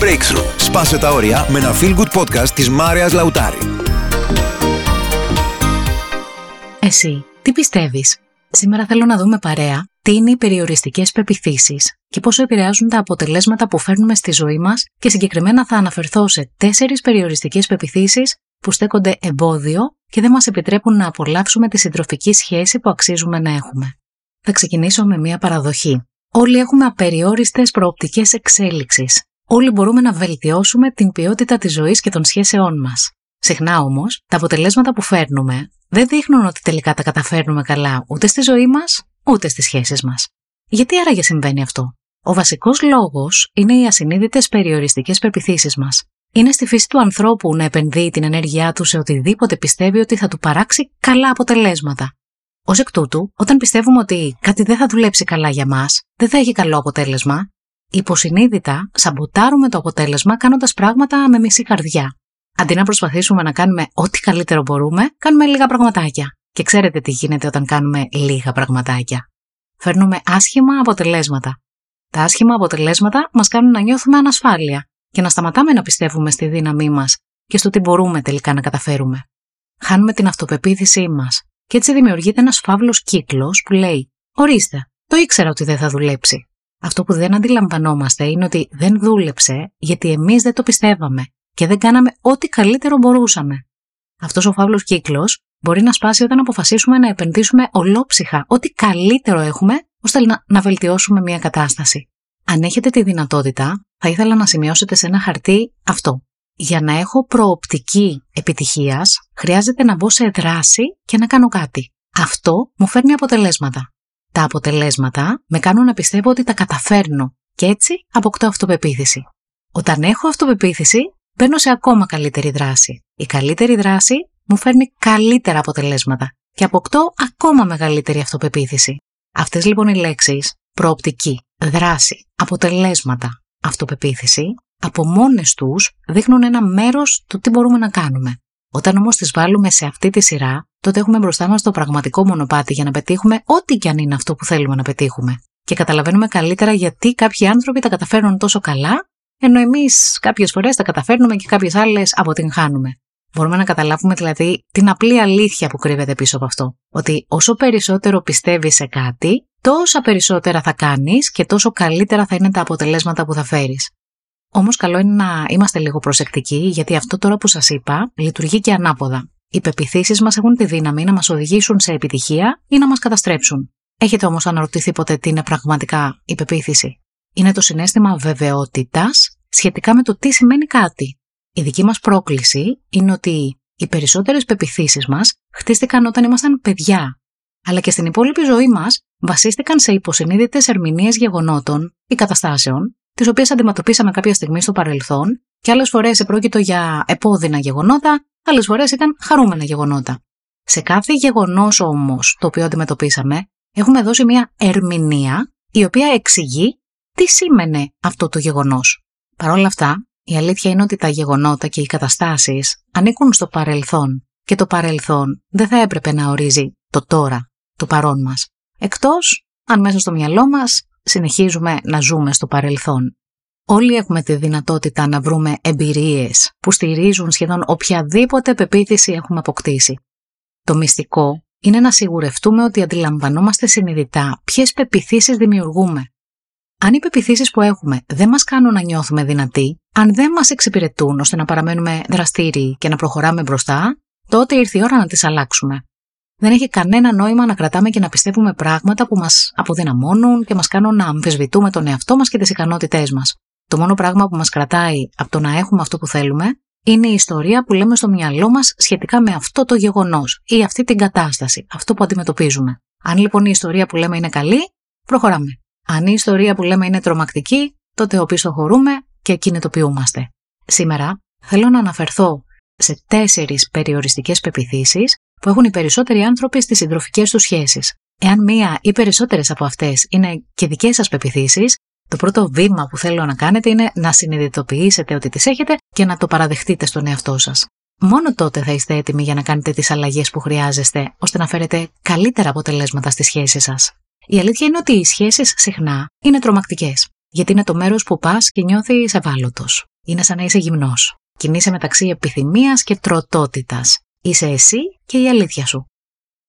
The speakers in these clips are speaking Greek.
Breakthrough. Σπάσε τα όρια με ένα feel good podcast της Μάρειας Λαουτάρη. Εσύ, τι πιστεύεις; Σήμερα θέλω να δούμε παρέα τι είναι οι περιοριστικές πεπιθήσεις και πόσο επηρεάζουν τα αποτελέσματα που φέρνουμε στη ζωή μας και συγκεκριμένα θα αναφερθώ σε τέσσερις περιοριστικές πεπιθήσεις που στέκονται εμπόδιο και δεν μας επιτρέπουν να απολαύσουμε τη συντροφική σχέση που αξίζουμε να έχουμε. Θα ξεκινήσω με μια παραδοχή. Όλοι έχουμε απεριόριστες προοπτικές εξέλιξης. Όλοι μπορούμε να βελτιώσουμε την ποιότητα της ζωής και των σχέσεών μας. Συχνά όμως, τα αποτελέσματα που φέρνουμε δεν δείχνουν ότι τελικά τα καταφέρνουμε καλά ούτε στη ζωή μας, ούτε στις σχέσεις μας. Γιατί άραγε συμβαίνει αυτό; Ο βασικός λόγος είναι οι ασυνείδητες περιοριστικές πεπιθήσεις μας. Είναι στη φύση του ανθρώπου να επενδύει την ενέργειά του σε οτιδήποτε πιστεύει ότι θα του παράξει καλά αποτελέσματα. Ω εκ τούτου, όταν πιστεύουμε ότι κάτι δεν θα δουλέψει καλά για μας, δεν θα έχει καλό αποτέλεσμα, υποσυνείδητα σαμποτάρουμε το αποτέλεσμα κάνοντας πράγματα με μισή καρδιά. Αντί να προσπαθήσουμε να κάνουμε ό,τι καλύτερο μπορούμε, κάνουμε λίγα πραγματάκια. Και ξέρετε τι γίνεται όταν κάνουμε λίγα πραγματάκια. Φέρνουμε άσχημα αποτελέσματα. Τα άσχημα αποτελέσματα μας κάνουν να νιώθουμε ανασφάλεια και να σταματάμε να πιστεύουμε στη δύναμή μας και στο τι μπορούμε τελικά να καταφέρουμε. Χάνουμε την αυτοπεποίθησή μας και έτσι δημιουργείται ένας φαύλος κύκλος που λέει: Ορίστε, το ήξερα ότι δεν θα δουλέψει. Αυτό που δεν αντιλαμβανόμαστε είναι ότι δεν δούλεψε γιατί εμείς δεν το πιστεύαμε και δεν κάναμε ό,τι καλύτερο μπορούσαμε. Αυτός ο φαύλος κύκλος μπορεί να σπάσει όταν αποφασίσουμε να επενδύσουμε ολόψυχα ό,τι καλύτερο έχουμε ώστε να, να βελτιώσουμε μια κατάσταση. Αν έχετε τη δυνατότητα, θα ήθελα να σημειώσετε σε ένα χαρτί αυτό. Για να έχω προοπτική επιτυχίας, χρειάζεται να μπω σε δράση και να κάνω κάτι. Αυτό μου φέρνει αποτελέσματα. Τα αποτελέσματα με κάνουν να πιστεύω ότι τα καταφέρνω και έτσι αποκτώ αυτοπεποίθηση. Όταν έχω αυτοπεποίθηση, μπαίνω σε ακόμα καλύτερη δράση. Η καλύτερη δράση μου φέρνει καλύτερα αποτελέσματα και αποκτώ ακόμα μεγαλύτερη αυτοπεποίθηση. Αυτές λοιπόν οι λέξεις, προοπτική, δράση, αποτελέσματα, αυτοπεποίθηση, από μόνες τους δείχνουν ένα μέρος του τι μπορούμε να κάνουμε. Όταν όμως τις βάλουμε σε αυτή τη σειρά, τότε έχουμε μπροστά μας το πραγματικό μονοπάτι για να πετύχουμε ό,τι και αν είναι αυτό που θέλουμε να πετύχουμε. Και καταλαβαίνουμε καλύτερα γιατί κάποιοι άνθρωποι τα καταφέρνουν τόσο καλά, ενώ εμείς κάποιες φορές τα καταφέρνουμε και κάποιες άλλες αποτυγχάνουμε. Μπορούμε να καταλάβουμε δηλαδή την απλή αλήθεια που κρύβεται πίσω από αυτό. Ότι όσο περισσότερο πιστεύεις σε κάτι, τόσα περισσότερα θα κάνεις και τόσο καλύτερα θα είναι τα αποτελέσματα που θα φέρεις. Όμως καλό είναι να είμαστε λίγο προσεκτικοί γιατί αυτό τώρα που σας είπα λειτουργεί και ανάποδα. Οι πεπιθήσεις μας έχουν τη δύναμη να μας οδηγήσουν σε επιτυχία ή να μας καταστρέψουν. Έχετε όμως αναρωτηθεί ποτέ τι είναι πραγματικά η πεποίθηση; Είναι το συνέστημα βεβαιότητας σχετικά με το τι σημαίνει κάτι. Η δική μας πρόκληση είναι ότι οι περισσότερες πεπιθήσεις μας χτίστηκαν όταν ήμασταν παιδιά, αλλά και στην υπόλοιπη ζωή μας βασίστηκαν σε υποσυνείδητες ερμηνείες γεγονότων ή καταστάσεων, τις οποίες αντιμετωπίσαμε κάποια στιγμή στο παρελθόν και άλλες φορές επρόκειτο για επώδυνα γεγονότα, άλλες φορές ήταν χαρούμενα γεγονότα. Σε κάθε γεγονός όμως το οποίο αντιμετωπίσαμε, έχουμε δώσει μια ερμηνεία η οποία εξηγεί τι σήμαινε αυτό το γεγονός. Παρ' όλα αυτά, η αλήθεια είναι ότι τα γεγονότα και οι καταστάσεις ανήκουν στο παρελθόν και το παρελθόν δεν θα έπρεπε να ορίζει το τώρα, το παρόν μας. Εκτός αν μέσα στο μυαλό μας συνεχίζουμε να ζούμε στο παρελθόν. Όλοι έχουμε τη δυνατότητα να βρούμε εμπειρίες που στηρίζουν σχεδόν οποιαδήποτε πεποίθηση έχουμε αποκτήσει. Το μυστικό είναι να σιγουρευτούμε ότι αντιλαμβανόμαστε συνειδητά ποιες πεπιθήσεις δημιουργούμε. Αν οι πεπιθήσεις που έχουμε δεν μας κάνουν να νιώθουμε δυνατοί, αν δεν μας εξυπηρετούν ώστε να παραμένουμε δραστήριοι και να προχωράμε μπροστά, τότε ήρθε η ώρα να τις αλλάξουμε. Δεν έχει κανένα νόημα να κρατάμε και να πιστεύουμε πράγματα που μας αποδυναμώνουν και μας κάνουν να αμφισβητούμε τον εαυτό μας και τις ικανότητές μας. Το μόνο πράγμα που μας κρατάει από το να έχουμε αυτό που θέλουμε είναι η ιστορία που λέμε στο μυαλό μας σχετικά με αυτό το γεγονός ή αυτή την κατάσταση, αυτό που αντιμετωπίζουμε. Αν λοιπόν η ιστορία που λέμε είναι καλή, προχωράμε. Αν η ιστορία που λέμε είναι τρομακτική, τότε οπισθοχωρούμε και κινητοποιούμαστε. Σήμερα θέλω να αναφερθώ σε τέσσερις περιοριστικές πεπιθήσεις που έχουν οι περισσότεροι άνθρωποι στις συντροφικές τους σχέσεις. Εάν μία ή περισσότερες από αυτές είναι και δικές σας πεπιθήσεις, το πρώτο βήμα που θέλω να κάνετε είναι να συνειδητοποιήσετε ότι τις έχετε και να το παραδεχτείτε στον εαυτό σας. Μόνο τότε θα είστε έτοιμοι για να κάνετε τις αλλαγές που χρειάζεστε, ώστε να φέρετε καλύτερα αποτελέσματα στη σχέση σας. Η αλήθεια είναι ότι οι σχέσεις συχνά είναι τρομακτικές, γιατί είναι το μέρος που πας και νιώθει ευάλωτος. Είναι σαν να είσαι γυμνός. Κινείσαι μεταξύ επιθυμίας και τροτότητας. Είσαι εσύ και η αλήθεια σου.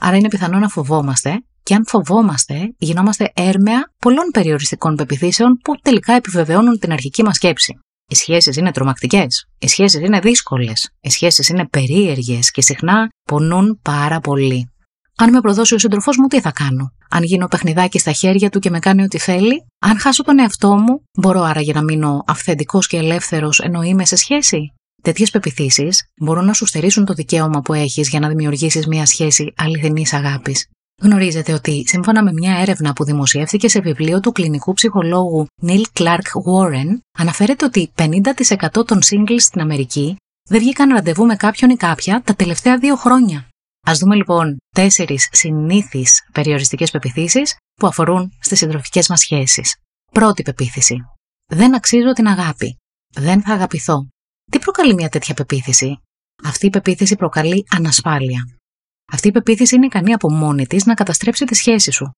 Άρα είναι πιθανό να φοβόμαστε και αν φοβόμαστε, γινόμαστε έρμεα πολλών περιοριστικών πεπιθήσεων που τελικά επιβεβαιώνουν την αρχική μας σκέψη. Οι σχέσεις είναι τρομακτικές. Οι σχέσεις είναι δύσκολες. Οι σχέσεις είναι περίεργες και συχνά πονούν πάρα πολύ. Αν με προδώσει ο σύντροφός μου, τι θα κάνω; Αν γίνω παιχνιδάκι στα χέρια του και με κάνει ό,τι θέλει, αν χάσω τον εαυτό μου, μπορώ άραγε να μείνω αυθεντικός και ελεύθερος ενώ είμαι σε σχέση; Τέτοιες πεπιθήσεις μπορούν να σου στερήσουν το δικαίωμα που έχεις για να δημιουργήσεις μια σχέση αληθινής αγάπης. Γνωρίζετε ότι, σύμφωνα με μια έρευνα που δημοσιεύθηκε σε βιβλίο του κλινικού ψυχολόγου Neil Clark Warren, αναφέρεται ότι 50% των singles στην Αμερική δεν βγήκαν ραντεβού με κάποιον ή κάποια τα τελευταία δύο χρόνια. Α δούμε λοιπόν τέσσερις συνήθεις περιοριστικές πεπιθήσεις που αφορούν στις συντροφικές μας σχέσεις. Πρώτη πεποίθηση. Δεν αξίζω την αγάπη. Δεν θα αγαπηθώ. Τι προκαλεί μια τέτοια πεποίθηση; Αυτή η πεποίθηση προκαλεί ανασφάλεια. Αυτή η πεποίθηση είναι ικανή από μόνη της να καταστρέψει τη σχέση σου.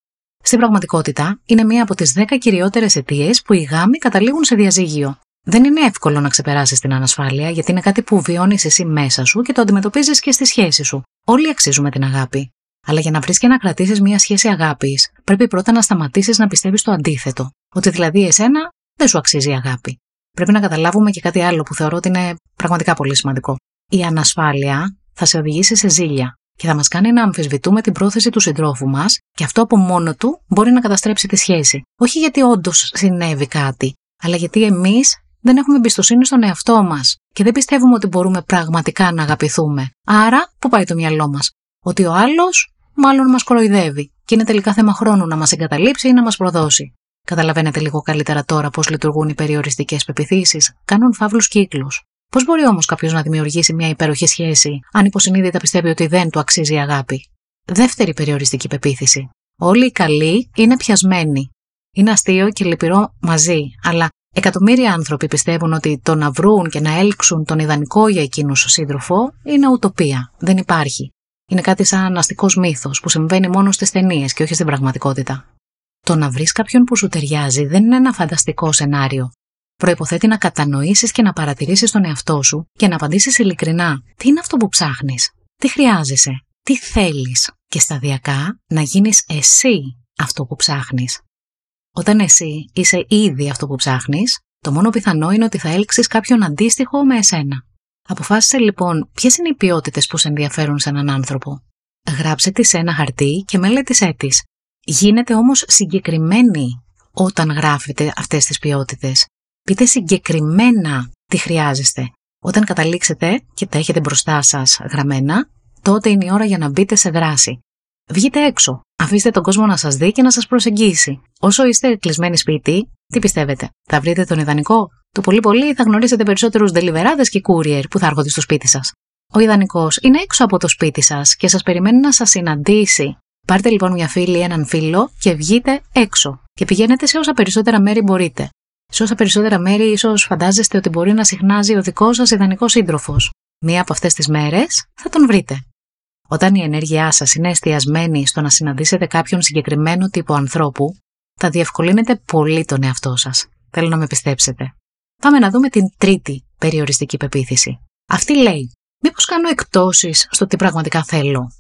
Στην πραγματικότητα, είναι μία από τις 10 κυριότερες αιτίες που οι γάμοι καταλήγουν σε διαζύγιο. Δεν είναι εύκολο να ξεπεράσεις την ανασφάλεια, γιατί είναι κάτι που βιώνεις εσύ μέσα σου και το αντιμετωπίζεις και στη σχέση σου. Όλοι αξίζουμε την αγάπη. Αλλά για να βρεις και να κρατήσεις μία σχέση αγάπης, πρέπει πρώτα να σταματήσεις να πιστεύεις το αντίθετο. Ότι δηλαδή εσένα δεν σου αξίζει η αγάπη. Πρέπει να καταλάβουμε και κάτι άλλο που θεωρώ ότι είναι πραγματικά πολύ σημαντικό. Η ανασφάλεια θα σε οδηγήσει σε ζήλια και θα μας κάνει να αμφισβητούμε την πρόθεση του συντρόφου μας και αυτό από μόνο του μπορεί να καταστρέψει τη σχέση. Όχι γιατί όντως συνέβη κάτι, αλλά γιατί εμείς δεν έχουμε εμπιστοσύνη στον εαυτό μας και δεν πιστεύουμε ότι μπορούμε πραγματικά να αγαπηθούμε. Άρα, πού πάει το μυαλό μας, Ότι ο άλλος μάλλον μας κοροϊδεύει και είναι τελικά θέμα χρόνου να μας εγκαταλείψει ή να μας προδώσει. Καταλαβαίνετε λίγο καλύτερα τώρα πώς λειτουργούν οι περιοριστικές πεπιθήσεις, κάνουν φαύλους κύκλους. Πώς μπορεί όμως κάποιος να δημιουργήσει μια υπέροχη σχέση, αν υποσυνείδητα πιστεύει ότι δεν του αξίζει η αγάπη; Δεύτερη περιοριστική πεποίθηση. Όλοι οι καλοί είναι πιασμένοι. Είναι αστείο και λυπηρό μαζί, αλλά εκατομμύρια άνθρωποι πιστεύουν ότι το να βρουν και να έλξουν τον ιδανικό για εκείνους σύντροφο είναι ουτοπία. Δεν υπάρχει. Είναι κάτι σαν αστικός μύθος που συμβαίνει μόνο στις ταινίες και όχι στην πραγματικότητα. Το να βρεις κάποιον που σου ταιριάζει δεν είναι ένα φανταστικό σενάριο προποθέτει να κατανοήσεις και να παρατηρήσεις τον εαυτό σου και να απαντήσεις ειλικρινά τι είναι αυτό που ψάχνεις, τι χρειάζεσαι, τι θέλεις; Και σταδιακά να γίνεις εσύ αυτό που ψάχνεις. Όταν εσύ είσαι ήδη αυτό που ψάχνεις, το μόνο πιθανό είναι ότι θα έλξεις κάποιον αντίστοιχο με εσένα. Αποφάσισε λοιπόν ποιες είναι οι ποιότητες που σε ενδιαφέρουν σε έναν άνθρωπο. Γράψε τι σε ένα χαρτί και μελέτησέ τι. Γίνεται όμως συγκεκριμένη όταν γράφετε αυτές τις ποιότητες πείτε συγκεκριμένα τι χρειάζεστε. Όταν καταλήξετε και τα έχετε μπροστά σας γραμμένα, τότε είναι η ώρα για να μπείτε σε δράση. Βγείτε έξω. Αφήστε τον κόσμο να σας δει και να σας προσεγγίσει. Όσο είστε κλεισμένοι σπίτι, τι πιστεύετε, θα βρείτε τον ιδανικό; Το πολύ πολύ θα γνωρίσετε περισσότερους deliverades και courier που θα έρχονται στο σπίτι σας. Ο ιδανικός είναι έξω από το σπίτι σας και σας περιμένει να σας συναντήσει. Πάρτε λοιπόν μια φίλη ή έναν φίλο και βγείτε έξω και πηγαίνετε σε όσα περισσότερα μέρη μπορείτε. Σε όσα περισσότερα μέρη, ίσως φαντάζεστε ότι μπορεί να συχνάζει ο δικός σας ιδανικός σύντροφος. Μία από αυτές τις μέρες θα τον βρείτε. Όταν η ενέργειά σας είναι εστιασμένη στο να συναντήσετε κάποιον συγκεκριμένο τύπο ανθρώπου, θα διευκολύνετε πολύ τον εαυτό σας. Θέλω να με πιστέψετε. Πάμε να δούμε την τρίτη περιοριστική πεποίθηση. Αυτή λέει: Μήπως κάνω εκτόσει στο τι πραγματικά θέλω;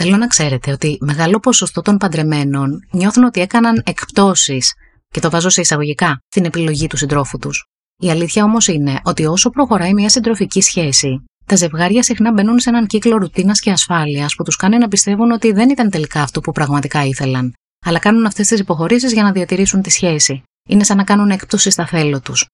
Θέλω να ξέρετε ότι μεγάλο ποσοστό των παντρεμένων νιώθουν ότι έκαναν εκπτώσεις και το βάζω σε εισαγωγικά, στην επιλογή του συντρόφου τους. Η αλήθεια όμως είναι ότι όσο προχωράει μια συντροφική σχέση, τα ζευγάρια συχνά μπαίνουν σε έναν κύκλο ρουτίνας και ασφάλειας που τους κάνει να πιστεύουν ότι δεν ήταν τελικά αυτό που πραγματικά ήθελαν, αλλά κάνουν αυτές τις υποχωρήσεις για να διατηρήσουν τη σχέση. Είναι σαν να κάνουν έκπτωση στα θέλω τους.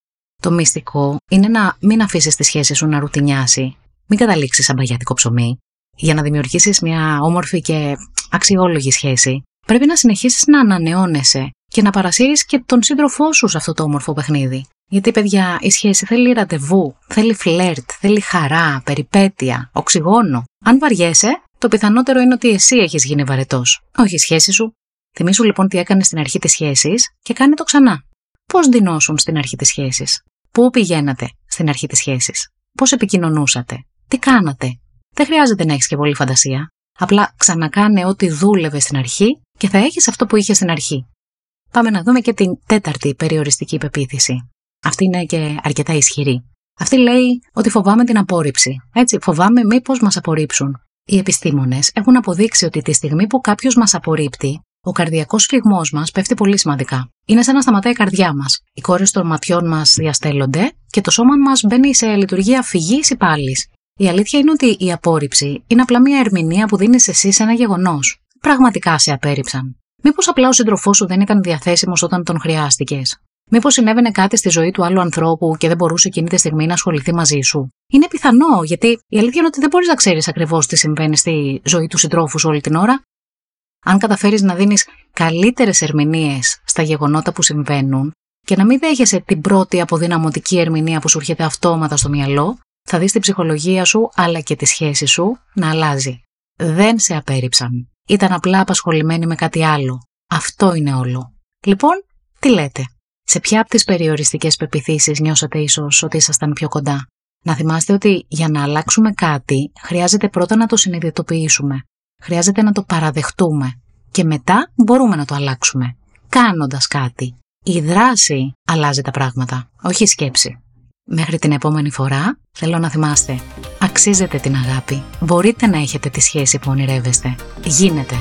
Το μυστικό είναι να μην αφήσεις τη σχέση σου να ρουτινιάσει, μην καταλήξεις σαν παγιατικό ψωμί. Για να δημιουργήσεις μια όμορφη και αξιόλογη σχέση, πρέπει να συνεχίσεις να ανανεώνεσαι και να παρασύρεις και τον σύντροφό σου σε αυτό το όμορφο παιχνίδι. Γιατί, παιδιά, η σχέση θέλει ραντεβού, θέλει φλερτ, θέλει χαρά, περιπέτεια, οξυγόνο. Αν βαριέσαι, το πιθανότερο είναι ότι εσύ έχεις γίνει βαρετός, όχι η σχέση σου. Θυμήσου λοιπόν τι έκανε στην αρχή της σχέσης και κάνε το ξανά. Πώς δινόσουν στην αρχή της σχέσης, Πού πηγαίνατε στην αρχή της σχέσης, Πώς επικοινωνούσατε, Τι κάνατε; Δεν χρειάζεται να έχεις και πολύ φαντασία. Απλά ξανακάνε ό,τι δούλευε στην αρχή και θα έχεις αυτό που είχες στην αρχή. Πάμε να δούμε και την τέταρτη περιοριστική πεποίθηση. Αυτή είναι και αρκετά ισχυρή. Αυτή λέει ότι φοβάμαι την απόρριψη. Έτσι, φοβάμαι μήπως μας απορρίψουν. Οι επιστήμονες έχουν αποδείξει ότι τη στιγμή που κάποιος μας απορρίπτει, ο καρδιακός φυγμό μας πέφτει πολύ σημαντικά. Είναι σαν να σταματάει η καρδιά μας. Οι κόρες των ματιών μας διαστέλλονται και το σώμα μας μπαίνει σε λειτουργία φυγής ή πάλι. Η αλήθεια είναι ότι η απόρριψη είναι απλά μια ερμηνεία που δίνεις εσύ σε ένα γεγονός. Πραγματικά σε απέρριψαν. Μήπως απλά ο σύντροφός σου δεν ήταν διαθέσιμος όταν τον χρειάστηκες; Μήπως συνέβαινε κάτι στη ζωή του άλλου ανθρώπου και δεν μπορούσε εκείνη τη στιγμή να ασχοληθεί μαζί σου; Είναι πιθανό, γιατί η αλήθεια είναι ότι δεν μπορείς να ξέρεις ακριβώς τι συμβαίνει στη ζωή του συντρόφου όλη την ώρα. Αν καταφέρεις να δίνεις καλύτερες ερμηνείες στα γεγονότα που συμβαίνουν και να μην δέχεσαι την πρώτη αποδυναμωτική ερμηνεία που σου έρχεται αυτόματα στο μυαλό, θα δεις την ψυχολογία σου αλλά και τη σχέση σου να αλλάζει. Δεν σε απέρριψαν. Ήταν απλά απασχολημένοι με κάτι άλλο. Αυτό είναι όλο. Λοιπόν, τι λέτε; Σε ποια από τις περιοριστικές πεπιθήσεις νιώσατε ίσως ότι ήσασταν πιο κοντά; Να θυμάστε ότι για να αλλάξουμε κάτι χρειάζεται πρώτα να το συνειδητοποιήσουμε. Χρειάζεται να το παραδεχτούμε. Και μετά μπορούμε να το αλλάξουμε. Κάνοντας κάτι. Η δράση αλλάζει τα πράγματα, όχι η σκέψη. Μέχρι την επόμενη φορά, θέλω να θυμάστε, αξίζετε την αγάπη. Μπορείτε να έχετε τη σχέση που ονειρεύεστε. Γίνεται.